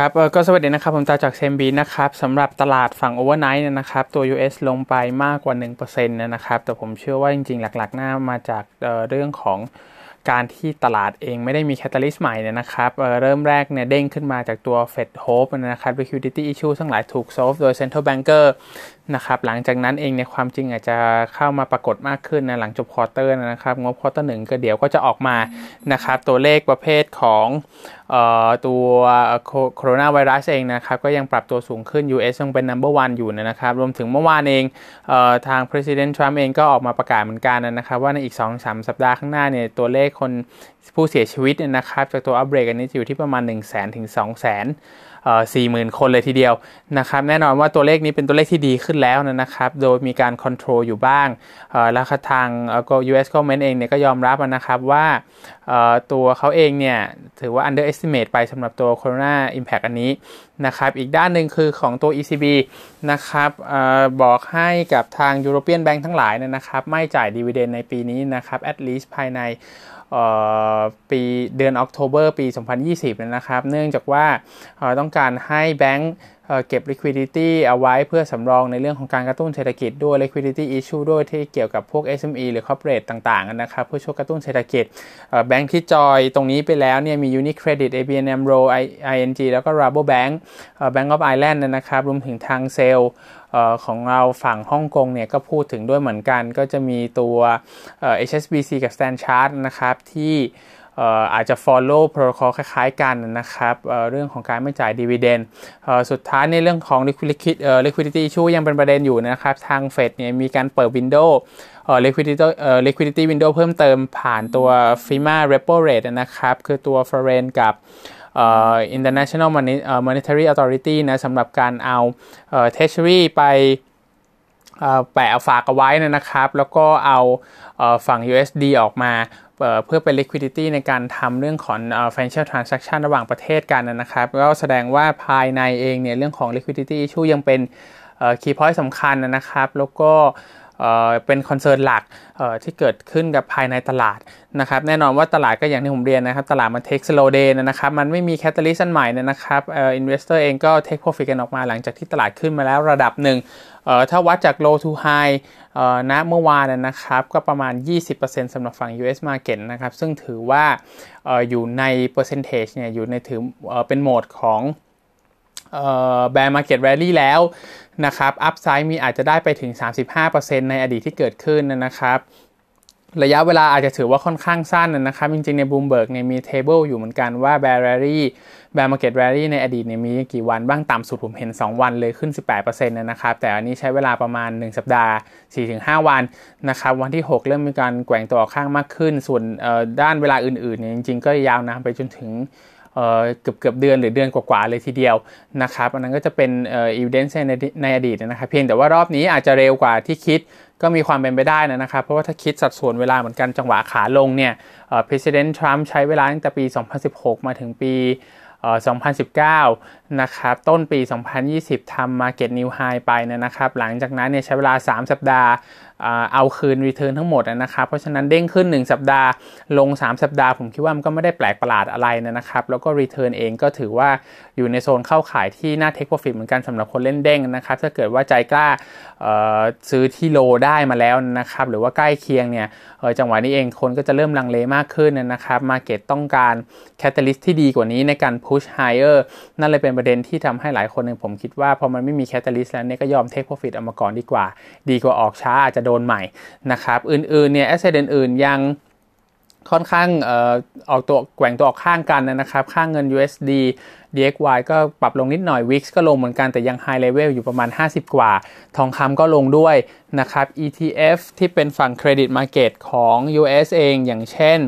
ครับก็สวัสดีนะครับ ผมตาจากเซมบีนะครับสำหรับตลาดฝั่ง overnight นะครับ ตัว US ลงไปมากกว่า 1%นะครับ แต่ผมเชื่อว่าจริงๆ หลักๆน่ามาจากเรื่องของการที่ตลาดเองไม่ได้มี catalyst ใหม่เนี่ยนะครับเริ่มแรกเนี่ยเด้งขึ้นมาจากตัว Fed hope นะครับ liquidity issue ทั้งหลายถูก solve โดย central banker นะครับหลังจากนั้นเองในความจริงอาจจะเข้ามาปรากฏมากขึ้นนะหลังจบ quarter นะครับงบ quarter หนึ่งก็เดี๋ยวก็จะออกมานะครับตัวเลขประเภทของ ตัวโคโรนาไวรัสเองนะครับก็ยังปรับตัวสูงขึ้น US ยังเป็น number one อยู่นะครับ รวมถึงเมื่อวานเองเออทาง President Trump เองก็ออกมาประกาศเหมือนกันนะครับว่าในอีก 2-3 สัปดาห์ข้างหน้าเนี่ยตัวเลขคนผู้เสียชีวิตนะครับจากตัวอัปเดตอันนี้จะอยู่ที่ประมาณ 1 0 0 0 0 0ถึง2 0 0 0 0 สี่หมื่นคนเลยทีเดียวนะครับแน่นอนว่าตัวเลขนี้เป็นตัวเลขที่ดีขึ้นแล้วนะครับโดยมีการคอนโทรลอยู่บ้างแล้วทางก็ US government เองเนี่ยก็ยอมรับนะครับว่าตัวเขาเองเนี่ยถือว่า underestimate ไปสำหรับตัว corona impact อันนี้นะครับอีกด้านหนึ่งคือของตัว ECB นะครับอบอกให้กับทาง European Bank ทั้งหลายนะครับไม่จ่ายดีเวเดนในปีนี้นะครับ at least ภายใน ปีเดือนออกโทเบอร์ปี 2020นะครับ เนื่องจากว่าต้องการให้แบงก์ เก็บ liquidity เอาไว้เพื่อสำรองในเรื่องของการกระตุ้นเศรษฐกิจด้วย liquidity issue ด้วยที่เกี่ยวกับพวก SME หรือ corporate ต่างๆนะครับเพื่อช่วยกระตุ้นเศรษฐกิจแบงก์ที่จอยตรงนี้ไปแล้วเนี่ยมี Unicredit ABN AMRO ING แล้วก็ Rabobank Bank of Ireland นะครับรวมถึงทางเซลของเราฝั่งฮ่องกงเนี่ยก็พูดถึงด้วยเหมือนกัน ก็จะมีตัว HSBC กับ Stand Chart นะครับที่ อาจจะ follow protocol คล้ายๆกันนะครับเเรื่องของการไม่จ่าย dividend สุดท้ายในเรื่องของ liquidity issue ยังเป็นประเด็นอยู่นะครับ ทางเฟดเนี่ยมีการเปิด window liquidity liquidity window เพิ่มเติมผ่านตัว FIMA repo rate นะครับ คือตัว foreign กับ international monetary authority นะสำหรับการเอา treasury ไป แปะฝากเอาไว้นะครับ แล้วก็เอาฝั่ง USD ออกมาเพื่อเป็น liquidity ในการทำเรื่องของ financial transaction ระหว่างประเทศกันนะครับก็แสดงว่าภายในเองเนี่ยเรื่องของ liquidity issue ยังเป็น key point สำคัญนะครับ แล้วก็ เป็น concern หลักที่เกิดขึ้นกับภายในตลาดนะครับแน่นอนว่าตลาดก็อย่างที่ผมเรียนนะครับ ตลาดมัน take slow day นะครับ มันไม่มี catalyst ใหม่นะครับ investor เองก็ take profit กันออกมาหลังจากที่ตลาดขึ้นมาแล้วระดับหนึ่งถ้าวัดจาก low to high ณเมื่อวานนะครับก็ประมาณ 20%สำหรับฝั่ง US market นะครับ ซึ่งถือว่าอยู่ใน percentage เนี่ยอยู่ในถือเป็นโหมดของ bear market rally แล้วนะครับ upside มีอาจจะได้ไปถึง 35%ในอดีตที่เกิดขึ้นนะครับระยะเวลาอาจจะถือว่าค่อนข้างสั้นนะครับ จริงๆ ในบูมเบิร์กเนี่ยมี table อยู่เหมือนกันว่า bear rally bear market rally ในอดีตเนี่ยมีกี่วันบ้างต่ำสุดผมเห็น 2 วันเลยขึ้น 18%นะครับ แต่อันนี้ใช้เวลาประมาณ 1 สัปดาห์ 4-5 วันนะครับ วันที่ 6 เริ่มมีการแกว่งตัวข้างมากขึ้น ส่วนด้านเวลาอื่นๆเนี่ยจริงๆ ก็ยาวนานไปจนถึง เกือบเกือบเดือนหรือเดือนกว่าๆเลยทีเดียวนะครับอันนั้นก็จะเป็นเอ่อ evidence ในในอดีตนะครับเพียงแต่ว่ารอบนี้อาจจะเร็วกว่าที่คิดก็มีความเป็นไปได้นะครับ เพราะว่าถ้าคิดสัดส่วนเวลาเหมือนกันจังหวะขาลงเนี่ย President Trump ใช้เวลาตั้งแต่ปี 2016 มาถึงปี 2019 นะครับ ต้นปี 2020 ทำ Market New High ไปนะครับ หลังจากนั้นเนี่ยใช้เวลา 3 สัปดาห์เอาคืน return ทั้งหมดนะครับ เพราะฉะนั้นเด้งขึ้น 1 สัปดาห์ลง 3 สัปดาห์ ผมคิดว่ามันก็ไม่ได้แปลกประหลาดอะไรนะครับ แล้วก็ return เองก็ถือว่าอยู่ในโซนเข้าข่ายที่น่า take profit เหมือนกันสำหรับคนเล่นเด้งนะครับ ถ้าเกิดว่าใจกล้าซื้อที่ low ได้มาแล้วนะครับ หรือว่าใกล้เคียงเนี่ยจังหวะนี้เองคนก็จะเริ่มลังเลมากขึ้นนะครับ market ต้องการ catalyst ที่ดีกว่านี้ในการ push higher นั่นเลยเป็นประเด็นที่ทำให้หลายคนนึงผมคิดว่าพอมันไม่มี catalyst แล้วเนี่ยก็ยอม take profit เอามาก่อนดีกว่า ดีกว่าออกช้าอาจจะโดนใหม่นะครับ อื่นๆเนี่ยแอสเซทอื่นๆยังค่อนข้างออกตัวแกว่งตัวออกข้างกันนะครับ ค่างเงิน USD DXY ก็ปรับลงนิดหน่อย Wix ก็ลงเหมือนกันแต่ยัง High Level อยู่ประมาณ 50 กว่า ทองคำก็ลงด้วยนะครับ ETF ที่เป็นฝั่ง Credit Market ของ US เอง อย่างเช่น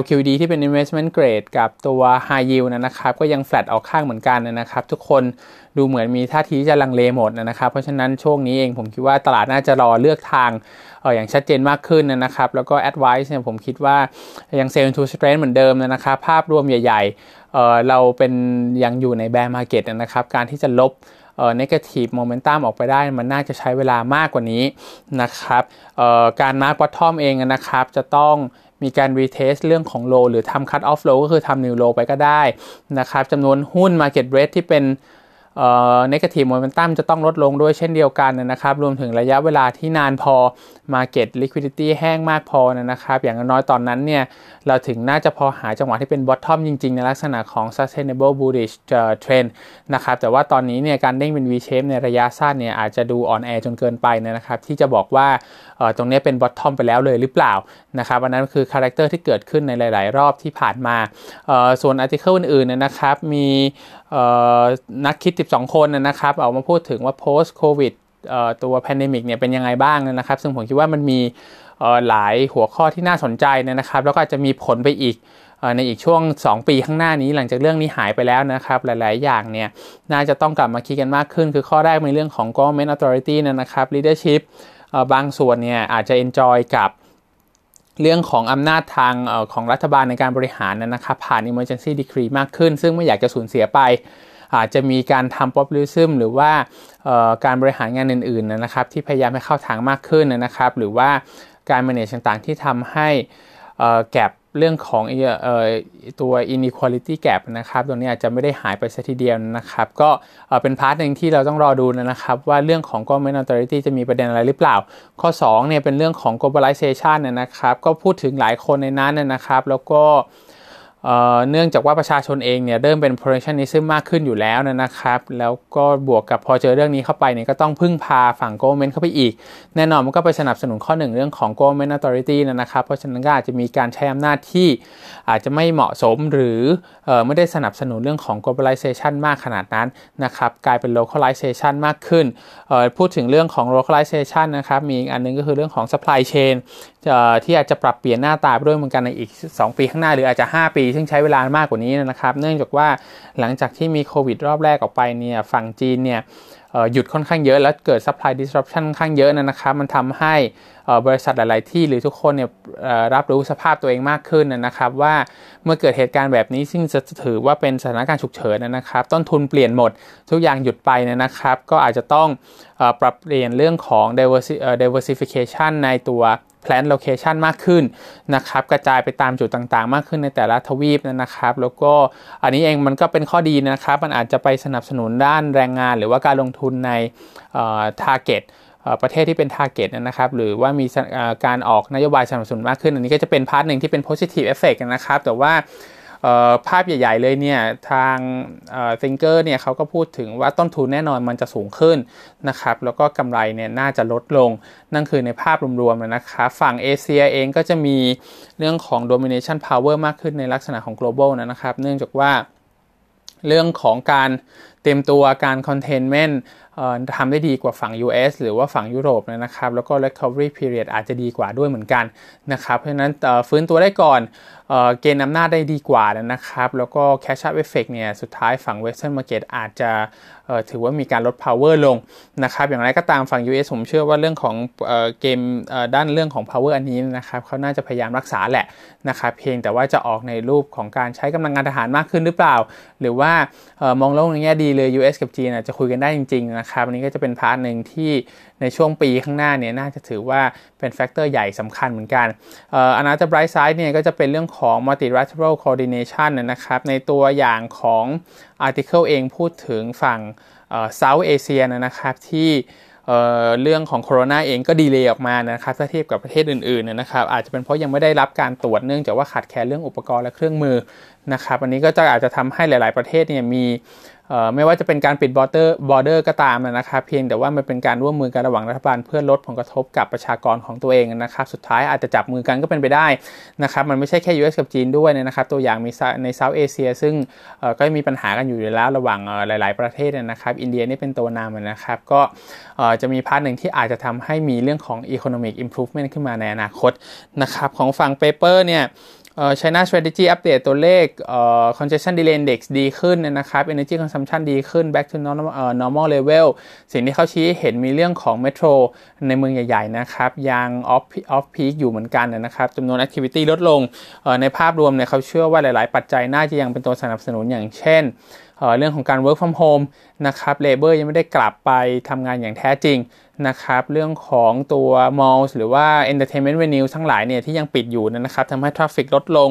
LQD ที่เป็น Investment Grade กับตัว High Yield นะครับ ก็ยัง flat ออกข้างเหมือนกันนะครับ ทุกคนดูเหมือนมีท่าทีจะลังเลหมดนะครับ เพราะฉะนั้นช่วงนี้เองผมคิดว่าตลาดน่าจะรอเลือกทางออกอย่างชัดเจนมากขึ้นนะครับ แล้วก็ advice เนี่ยผมคิดว่ายัง sell into strength เหมือนเดิมนะครับ ภาพรวมใหญ่ๆ เราเป็นยังอยู่ใน bear market นะครับ การที่จะลบเอ่อ negative momentum ออกไปได้ มันน่าจะใช้เวลามากกว่านี้นะครับเอ่อการ mark bottom เองนะครับ จะต้องมีการ retest เรื่องของ low หรือทำ cut off low ก็คือทำ new low ไปก็ได้นะครับจำนวนหุ้น market breadth ที่เป็น เอ่อ negative momentum จะต้องลดลงด้วยเช่นเดียวกันนะครับ รวมถึงระยะเวลาที่นานพอ market liquidity แห้งมากพอนะครับ อย่างน้อยตอนนั้นเนี่ย เราถึงน่าจะพอหาจังหวะที่เป็น bottom จริง ๆ ในลักษณะของ sustainable bullish trend นะครับ แต่ว่าตอนนี้เนี่ยการเด้งเป็น V shape ในระยะสั้นเนี่ยอาจจะดูอ่อนแอจนเกินไปนะครับ ที่จะบอกว่าตรงนี้เป็น bottom ไปแล้วเลยหรือเปล่านะครับอันนั้นคือ character ที่เกิดขึ้นในหลาย ๆ รอบที่ผ่านมาส่วนอาร์ติเคิลอื่นๆนะครับมี นักคิด 12 คนนะครับออกมาพูดถึงว่า post covid ตัว pandemic เนี่ยเป็นยังไงบ้างนะครับ ซึ่งผมคิดว่ามันมีหลายหัวข้อที่น่าสนใจนะครับ แล้วก็จะมีผลไปอีกในอีกช่วง 2 ปีข้างหน้านี้หลังจากเรื่องนี้หายไปแล้วนะครับ หลาย ๆ อย่างเนี่ยน่าจะต้องกลับมาคิดกันมากขึ้น คือข้อแรกในเรื่องของ government authority นะครับ leadership บางส่วนเนี่ยอาจจะ enjoy กับ เรื่องของอำนาจทางอของรัฐบาลในการบริหารนะครับผ่าน emergency decree มากขึ้น ซึ่งไม่อยากจะสูญเสียไป อาจจะมีการทำ populism หรือว่าการบริหารงานอื่นๆนะครับที่พยายามให้เข้าทางมากขึ้นนะครับ หรือว่าการ manage ต่างๆที่ทำให้แกลบ เรื่องของออตัว inequality gap นะครับตัวนี้อาจจะไม่ได้หายไปซะทีเดียวนะครับ ก็เป็นพาร์ทหนึ่งที่เราต้องรอดูนะครับ ว่าเรื่องของ government authority จะมีประเด็นอะไรหรือเปล่า ข้อ2เนี่ยเป็นเรื่องของ globalization นะครับ ก็พูดถึงหลายคนในนั้นนะครับ แล้วก็ เนื่องจากว่าประชาชนเองเนี่ยเริ่มเป็น protectionism มากขึ้นอยู่แล้วนะครับ แล้วก็บวกกับพอเจอเรื่องนี้เข้าไปเนี่ยก็ต้องพึ่งพาฝั่ง government เข้าไปอีก แน่นอนมันก็ไปสนับสนุนข้อหนึ่งเรื่องของ government authority นะครับ เพราะฉะนั้นก็อาจจะมีการใช้อำนาจที่อาจจะไม่เหมาะสมหรือไม่ได้สนับสนุนเรื่องของ globalization มากขนาดนั้นนะครับกลายเป็น localization มากขึ้น พูดถึงเรื่องของ localization นะครับมีอีกอันนึงก็คือเรื่องของ supply chain ที่อาจจะปรับเปลี่ยนหน้าตาด้วยเหมือนกันในอีก 2 ปีข้างหน้าหรืออาจจะ 5 ปีซึ่งใช้เวลามากกว่านี้นะครับ เนื่องจากว่าหลังจากที่มีโควิดรอบแรกออกไปเนี่ยฝั่งจีนเนี่ยหยุดค่อนข้างเยอะแล้วเกิด supply disruption ค่อนข้างเยอะนะครับ มันทำให้บริษัทหลาย ๆ ที่หรือทุกคนเนี่ยรับรู้สภาพตัวเองมากขึ้นนะครับว่าเมื่อเกิดเหตุการณ์แบบนี้ซึ่งจะถือว่าเป็นสถานการณ์ฉุกเฉินนะครับ ต้นทุนเปลี่ยนหมดทุกอย่างหยุดไปนะครับ ก็อาจจะต้องปรับเปลี่ยนเรื่องของ diversification ในตัว plan location มากขึ้นนะครับกระจายไปตามจุดต่างๆ มากขึ้นในแต่ละทวีปนะครับ แล้วก็อันนี้เองมันก็เป็นข้อดีนะครับ มันอาจจะไปสนับสนุนด้านแรงงาน หรือว่าการลงทุนใน target ประเทศที่เป็น target นะครับหรือว่ามีการออกนโยบายสนับสนุนมากขึ้น อันนี้ก็จะเป็น part หนึ่งที่เป็น positive effect นะครับ แต่ว่า ภาพใหญ่ ๆ เลยเนี่ยทางซิงเกอร์เนี่ยเขาก็พูดถึงว่าต้นทุนแน่นอนมันจะสูงขึ้นนะครับแล้วก็กำไรเนี่ยน่าจะลดลง นั่นคือในภาพรวมๆนะครับฝั่งเอเชียเองก็จะมีเรื่องของ domination power มากขึ้นในลักษณะของ global นะครับ เนื่องจากว่าเรื่องของการเต็มตัวการ containment ทำได้ดีกว่าฝั่ง US หรือว่าฝั่งยุโรปนะครับ แล้วก็ recovery period อาจจะดีกว่าด้วยเหมือนกันนะครับ เพราะฉะนั้นฟื้นตัวได้ก่อนเกณฑ์อำนาจได้ดีกว่านะครับ แล้วก็ cash up effect เนี่ยสุดท้ายฝั่ง western market อาจจะถือว่ามีการลด power ลงนะครับ อย่างไรก็ตามฝั่ง US ผมเชื่อว่าเรื่องของเกมด้านเรื่องของ power อันนี้นะครับเขาน่าจะพยายามรักษาแหละนะครับ เพียงแต่ว่าจะออกในรูปของการใช้กำลังงานทหารมากขึ้นหรือเปล่า หรือว่ามองโลกในแง่ดีเลย US กับจีนจะคุยกันได้จริงๆนะครับอันนี้ก็จะเป็น part หนึ่งที่ในช่วงปีข้างหน้าเนี่ยน่าจะถือว่าเป็น factor ใหญ่สำคัญเหมือนกันอันนั้นจะ bright side เนี่ยก็จะเป็นเรื่องของ multilateral coordination นะครับในตัวอย่างของ article เองพูดถึงฝั่ง South Asia นะครับที่เรื่องของโคโรนาเองก็ delay ออกมานะครับถ้าเทียบกับประเทศอื่นๆนะครับอาจจะเป็นเพราะยังไม่ได้รับการตรวจเนื่องจากว่าขาดแคลนเรื่องอุปกรณ์และเครื่องมือนะครับอันนี้ก็จะอาจจะทำให้หลาย ๆประเทศเนี่ยมี ไม่ว่าจะเป็นการปิด border border ก็ตามนะครับเพียงแต่ว่ามันเป็นการร่วมมือกันระหว่างรัฐบาลเพื่อลดผลกระทบกับประชากรของตัวเองนะครับสุดท้ายอาจจะจับมือกันก็เป็นไปได้นะครับมันไม่ใช่แค่ US กับจีนด้วยนะครับตัวอย่างมีใน South Asia ซึ่งก็มีปัญหากันอยู่แล้วระหว่างหลาย ๆประเทศนะครับอินเดียนี่เป็นตัวนำนะครับก็จะมี part หนึ่งที่อาจจะทำให้มีเรื่องของ economic improvement ขึ้นมาในอนาคตนะครับของฝั่งเปเปอร์เนี่ย China Strategy อัปเดตตัวเลข congestion delay index ดีขึ้นนะครับ energy consumption ดีขึ้น back to normal normal level สิ่งที่เขาชี้เห็นมีเรื่องของเมโทรในเมืองใหญ่ๆนะครับยัง off off peak อยู่เหมือนกันนะครับจำนวน activity ลดลงในภาพรวมเนี่ยเขาเชื่อว่าหลายๆ ปัจจัยน่าจะยังเป็นตัวสนับสนุนอย่างเช่น เรื่องของการ work from home นะครับ labor ยังไม่ได้กลับไปทำงานอย่างแท้จริงนะครับเรื่องของตัว malls หรือว่า entertainment venue ทั้งหลายเนี่ยที่ยังปิดอยู่นะครับทำให้ traffic ลดลง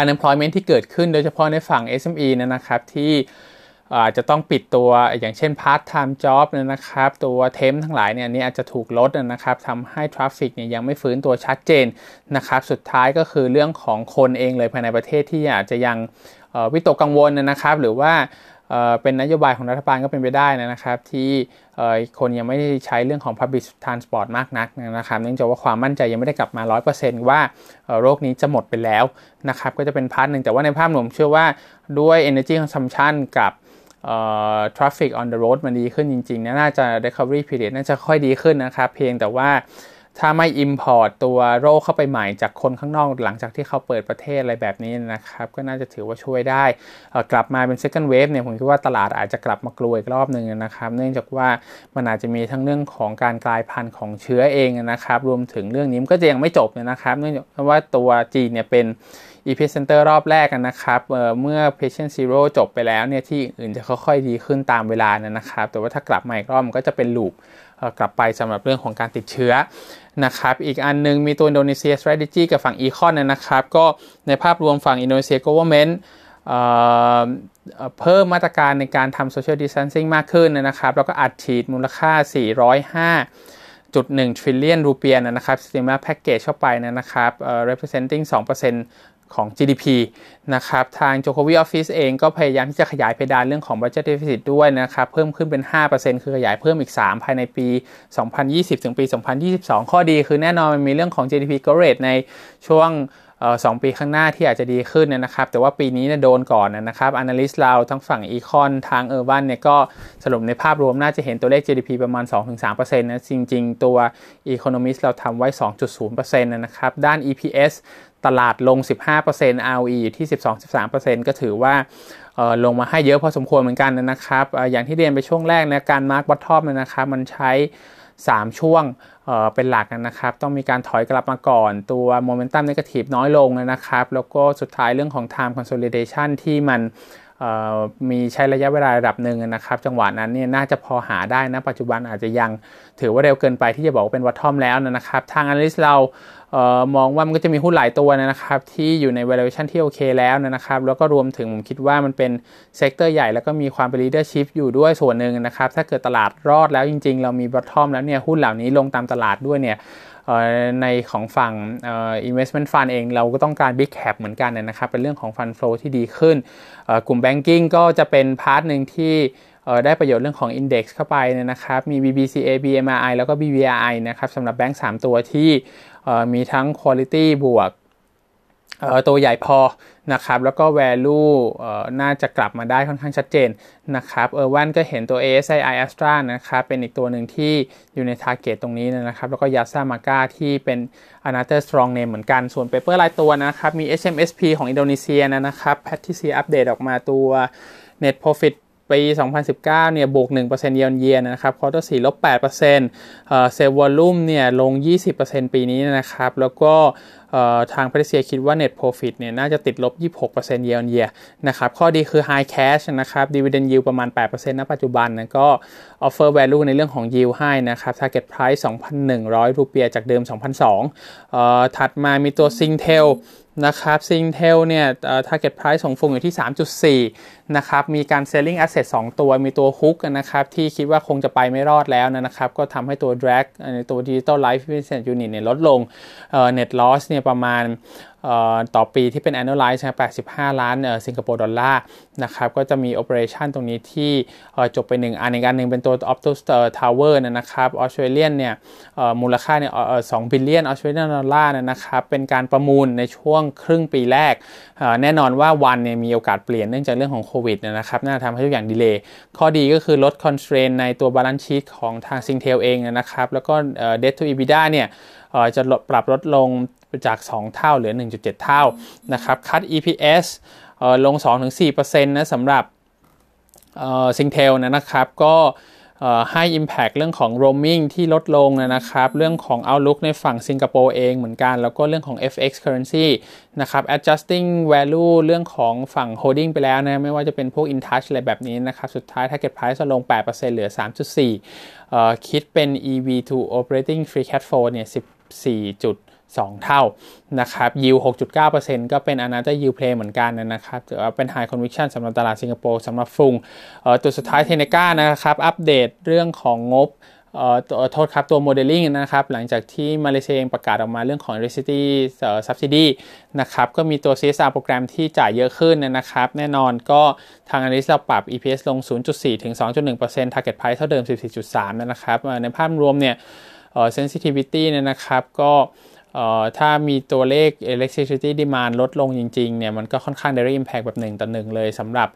unemployment ที่เกิดขึ้นโดยเฉพาะในฝั่ง SME นะครับที่อาจจะต้องปิดตัวอย่างเช่น part time job นะครับ ตัว temp ทั้งหลายเนี่ยนี่อาจจะถูกลดนะครับทำให้ traffic เนี่ยยังไม่ฟื้นตัวชัดเจนนะครับ สุดท้ายก็คือเรื่องของคนเองเลยภายในประเทศที่อาจจะยัง วิตกกังวลนะครับ หรือว่าเป็นนโยบายของรัฐบาลก็เป็นไปได้นะครับ ที่คนยังไม่ได้ใช้เรื่องของ Public Transport มากนักนะครับ เนื่องจากว่าความมั่นใจยังไม่ได้กลับมา 100%ว่าโรคนี้จะหมดไปแล้วนะครับ ก็จะเป็นพาร์ทหนึ่งแต่ว่าในภาพรวมเชื่อว่าด้วย energy consumption กับ traffic on the road มันดีขึ้นจริงๆน่าจะ recovery period น่าจะค่อยดีขึ้นนะครับ เพียงแต่ว่า ถ้าไม่ import ตัวโรคเข้าไปใหม่จากคนข้างนอกหลังจากที่เขาเปิดประเทศอะไรแบบนี้นะครับ ก็น่าจะถือว่าช่วยได้ กลับมาเป็น second wave เนี่ยผมคิดว่าตลาดอาจจะกลับมากลัวอีกรอบหนึ่งนะครับ เนื่องจากว่ามันอาจจะมีทั้งเรื่องของการกลายพันธุ์ของเชื้อเองนะครับ รวมถึงเรื่องนี้มันก็จะยังไม่จบนะครับ เนื่องจากว่าตัวจีนเนี่ยเป็น Epicenter รอบแรกกันะครับเเมื่อ Patient Zero จบไปแล้วเนี่ยที่อื่นจะค่อยๆดีขึ้นตามเวลานะครับ แต่ว่าถ้ากลับมาอีกรอบมันก็จะเป็นลูป กลับไปสำหรับเรื่องของการติดเชื้อนะครับ อีกอันนึงมีตัวอินโดนีเซีย strategy กับฝั่งอีคอนนะครับ ก็ในภาพรวมฝั่งอินโดนีเซีย government เพิ่มมาตรการในการทำ social distancing มากขึ้นนะครับ แล้วก็อัดฉีดมูลค่า 405.1 trillion รูเปียนะครับ stimulus package เข้าไปนะครับ representing 2% ของ GDP นะครับ ทาง j o k o v i Office เองก็พยายามที่จะขยายเพดานเรื่องของ Budget Deficit ด้วยนะครับ เพิ่มขึ้นเป็น 5%คือขยายเพิ่มอีก 3 ภายในปี 2020 ถึงปี 2022 ข้อดีคือแน่นอนมันมีเรื่องของ GDP growth rate ในช่วงสองปีข้างหน้าที่อาจจะดีขึ้นนะครับ แต่ว่าปีนี้เนี่ยโดนก่อนนะครับ Analyst เราทั้งฝั่ง Econ ทาง u r b a n เนี่ยก็สรุปในภาพรวมน่าจะเห็นตัวเลข GDP ประมาณ 2-3%นะจริง ๆ ตัว Economist เราทำไว้ 2.0%นะครับ ด้าน EPS ตลาดลง 15% ROE อยู่ที่ 12-13%ก็ถือว่าลงมาให้เยอะพอสมควรเหมือนกันนะครับ อย่างที่เรียนไปช่วงแรกนะการมาร์กบอททอมนะครับ มันใช้ 3 ช่วงเเป็นหลักนะครับ ต้องมีการถอยกลับมาก่อน ตัว momentum negative น้อยลงนะครับ แล้วก็สุดท้ายเรื่องของ time consolidation ที่มัน มีใช้ระยะเวลาระดับหนึ่งนะครับ จังหวะนั้นเนี่ยน่าจะพอหาได้นะปัจจุบันอาจจะยังถือว่าเร็วเกินไปที่จะบอกว่าเป็น bottom แล้วนะครับ ทาง analyst เราออมองว่ามันก็จะมีหุ้นหลายตัวนะครับ ที่อยู่ใน valuation ที่โอเคแล้วนะครับ แล้วก็รวมถึงผมคิดว่ามันเป็น sector ใหญ่แล้วก็มีความเป็น leadership อยู่ด้วยส่วนหนึ่งนะครับ ถ้าเกิดตลาดรอดแล้วจริง ๆ เรามี bottom แล้วเนี่ยหุ้นเหล่านี้ลงตามตลาดด้วยเนี่ย ในของฝั่ง investment fund เองเราก็ต้องการ big cap เหมือนกันนะครับเป็นเรื่องของ fund flow ที่ดีขึ้น กลุ่ม banking ก็จะเป็น part หนึ่งที่ได้ประโยชน์เรื่องของ Index เข้าไปนะครับ มี BBCA BMRI แล้วก็ BBRI นะครับสำหรับแบงก์3ตัวที่มีทั้ง Quality บวก ตัวใหญ่พอนะครับแล้วก็ value น่าจะกลับมาได้ค่อนข้างชัดเจนนะครับเออวันก็เห็นตัว ASI Astra นะครับเป็นอีกตัวหนึ่งที่อยู่ใน target ตรงนี้นะครับแล้วก็ Yasa m a g a ที่เป็น another strong name เหมือนกัน ส่วน paper รายตัวนะครับมี HMSP ของอินโดนีเซียนะครับ Patricia อัปเดตออกมาตัว net profit ปี 2019 เนี่ย บวก 1% year on year นะครับ quarter 4ลบ 8% sales volume เนี่ย ลง 20%ปีนี้นะครับ แล้วก็ทาง Patricia คิดว่า net profit เนี่ยน่าจะติดลบ 26%เยียร์เยียนะครับ ข้อดีคือ high cash นะครับ dividend yield ประมาณ 8%ณปัจจุบันนะก็ offer value ในเรื่องของ yield ให้นะครับ target price 2,100 รูเปียจากเดิม 2,200 ถัดมามีตัว Singtel นะครับ Singtel เนี่ย target price ของฟุงอยู่ที่ 3.4 นะครับ มีการ selling asset 2 ตัว มีตัว HOOQ นะครับ ที่คิดว่าคงจะไปไม่รอดแล้วนะครับ ก็ทำให้ตัว drag ในตัว digital life business unit เนี่ยลดลง net loss เนี่ยประมาณต่อปีที่เป็น annualize 85 ล้าน Singapore dollarนะครับก็จะมี operation ตรงนี้ที่จบไปหนึ่งอันอีกอันหนึ่งเป็นตัว Optus Tower นะครับ Australian เนี่ยมูลค่าเนี่ยสอง billion Australian dollar นะครับเป็นการประมูลในช่วงครึ่งปีแรก แน่นอนว่าวันเนี่ยมีโอกาสเปลี่ยนเนื่องจากเรื่องของโควิดนะครับน่าทำให้ทุกอย่าง delay ข้อดีก็คือลด constraint ในตัว balance sheet ของทาง Singtel เองนะครับแล้วก็ debt to EBITDA เนี่ยจะปรับลดลง จาก 2 เท่าเหลือ 1.7 เท่านะครับคัด EPS ลง 2-4%นะสำหรับซิงเทลนะครับก็ให้ Impact เรื่องของ roaming ที่ลดลงนะครับ เรื่องของ outlook ในฝั่งสิงคโปร์เองเหมือนกัน แล้วก็เรื่องของ FX currency นะครับ adjusting value เรื่องของฝั่ง holding ไปแล้วนะ ไม่ว่าจะเป็นพวก InTouch อะไรแบบนี้นะครับ สุดท้าย target price ลง 8%เหลือ 3.4คิดเป็น EV to operating free cash flow เนี่ย 14จุด 2 เท่านะครับยิว6.9%ก็เป็นอนา t ต e r yield play เหมือนกันนะครับถือว่าเป็น high conviction สำหรับตลาดสิงคโปร์สำหรับฟุงตัวสุดท้าย Tenaga นะครับอัปเดตเรื่องของงบโทษครับตัวโมเดลลิ่งนะครับหลังจากที่มาเลเซียเองประกาศออกมาเรื่องของ electricity subsidy นะครับก็มีตัว CSR โปรแกรมที่จ่ายเยอะขึ้นนะครับแน่นอนก็ทาง analyst เราปรับ EPS ลง 0.4 ถึง 2.1% target price เท่าเดิม 14.3 นะครับในภาพรวมเนี่ย sensitivity เนี่ยนะครับก็ ถ้ามีตัวเลข electricity demand ลดลงจริงๆเนี่ยมันก็ค่อนข้าง direct impact แบบ1ต่อ1เลยสำหรับ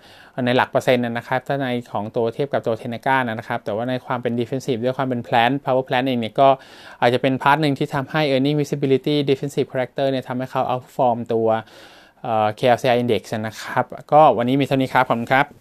ในหลักเปอร์เซ็นต์นะครับถ้าในของตัวเทียบกับตัว Tenaga นะครับ แต่ว่าในความเป็น defensive ด้วยความเป็น plant power plant เองเนี่ยก็อาจจะเป็น part หนึ่งที่ทำให้ earning visibility defensive character เนี่ยทำให้เขา outperform ตัว KLCI index นะครับ ก็วันนี้มีเท่านี้ครับขอบคุณครับ